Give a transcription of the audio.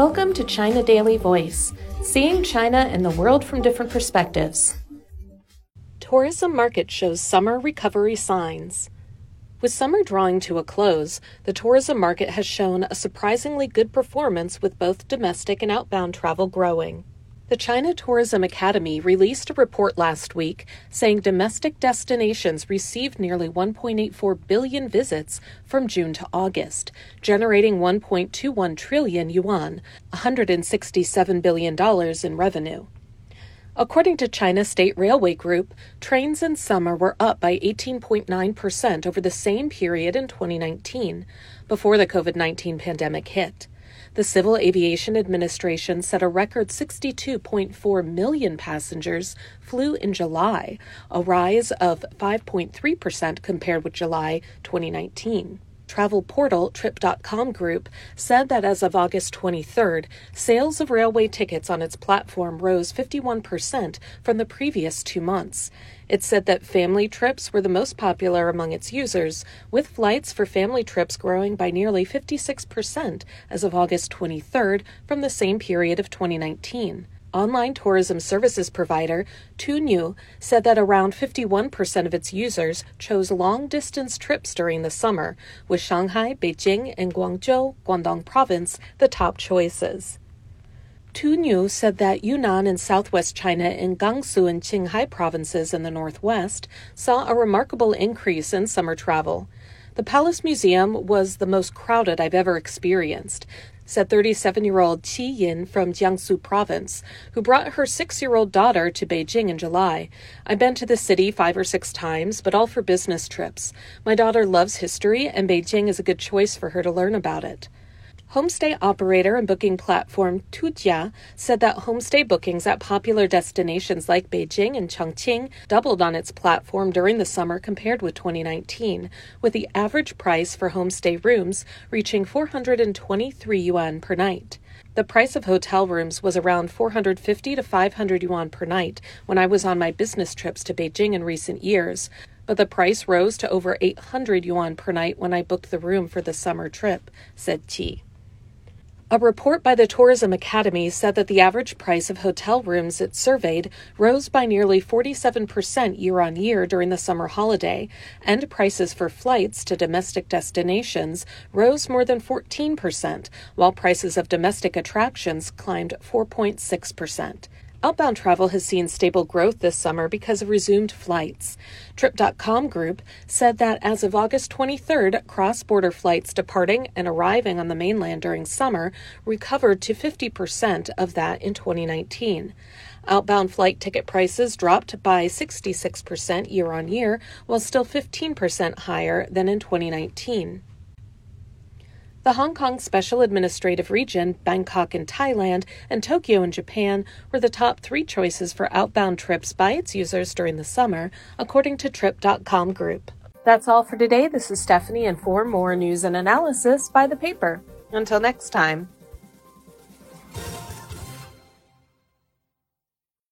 Welcome to China Daily Voice, seeing China and the world from different perspectives. Tourism market shows summer recovery signs. With summer drawing to a close, the tourism market has shown a surprisingly good performance with both domestic and outbound travel growing. The China Tourism Academy released a report last week saying domestic destinations received nearly 1.84 billion visits from June to August, generating 1.21 trillion yuan, $167 billion in revenue. According to China State Railway Group, trains in summer were up by 18.9% over the same period in 2019, before the COVID 19 pandemic hit. The Civil Aviation Administration said a record 62.4 million passengers flew in July, a rise of 5.3% compared with July 2019 travel portal Trip.com Group said that as of August 23rd, sales of railway tickets on its platform rose 51% from the previous two months. It said that family trips were the most popular among its users, with flights for family trips growing by nearly 56% as of August 23rd from the same period of 2019. Online tourism services provider Tuniu said that around 51% of its users chose long distance trips during the summer, with Shanghai, Beijing, and Guangzhou, Guangdong Province, the top choices. Tuniu said that Yunnan in southwest China and Gansu and Qinghai provinces in the northwest saw a remarkable increase in summer travel. The Palace Museum was the most crowded I've ever experienced, said 37 year old Qi Yin from Jiangsu province, who brought her six year old daughter to Beijing in July. I've been to the city five or six times, but all for business trips. My daughter loves history, and Beijing is a good choice for her to learn about it. Homestay operator and booking platform Tujia said that homestay bookings at popular destinations like Beijing and Chongqing doubled on its platform during the summer compared with 2019, with the average price for homestay rooms reaching 423 yuan per night. The price of hotel rooms was around 450 to 500 yuan per night when I was on my business trips to Beijing in recent years, but the price rose to over 800 yuan per night when I booked the room for the summer trip, said Qi. A report by the Tourism Academy said that the average price of hotel rooms it surveyed rose by nearly 47% year on year during the summer holiday, and prices for flights to domestic destinations rose more than 14%, while prices of domestic attractions climbed 4.6%. Outbound travel has seen stable growth this summer because of resumed flights. Trip.com Group said that as of August 23rd, cross border flights departing and arriving on the mainland during summer recovered to 50% of that in 2019. Outbound flight ticket prices dropped by 66% year on year, while still 15% higher than in 2019. The Hong Kong Special Administrative Region, Bangkok in Thailand, and Tokyo in Japan were the top three choices for outbound trips buy its users during the summer, according to Trip.com Group. That's all for today. This is Stephanie, and for more news and analysis, by the paper. Until next time.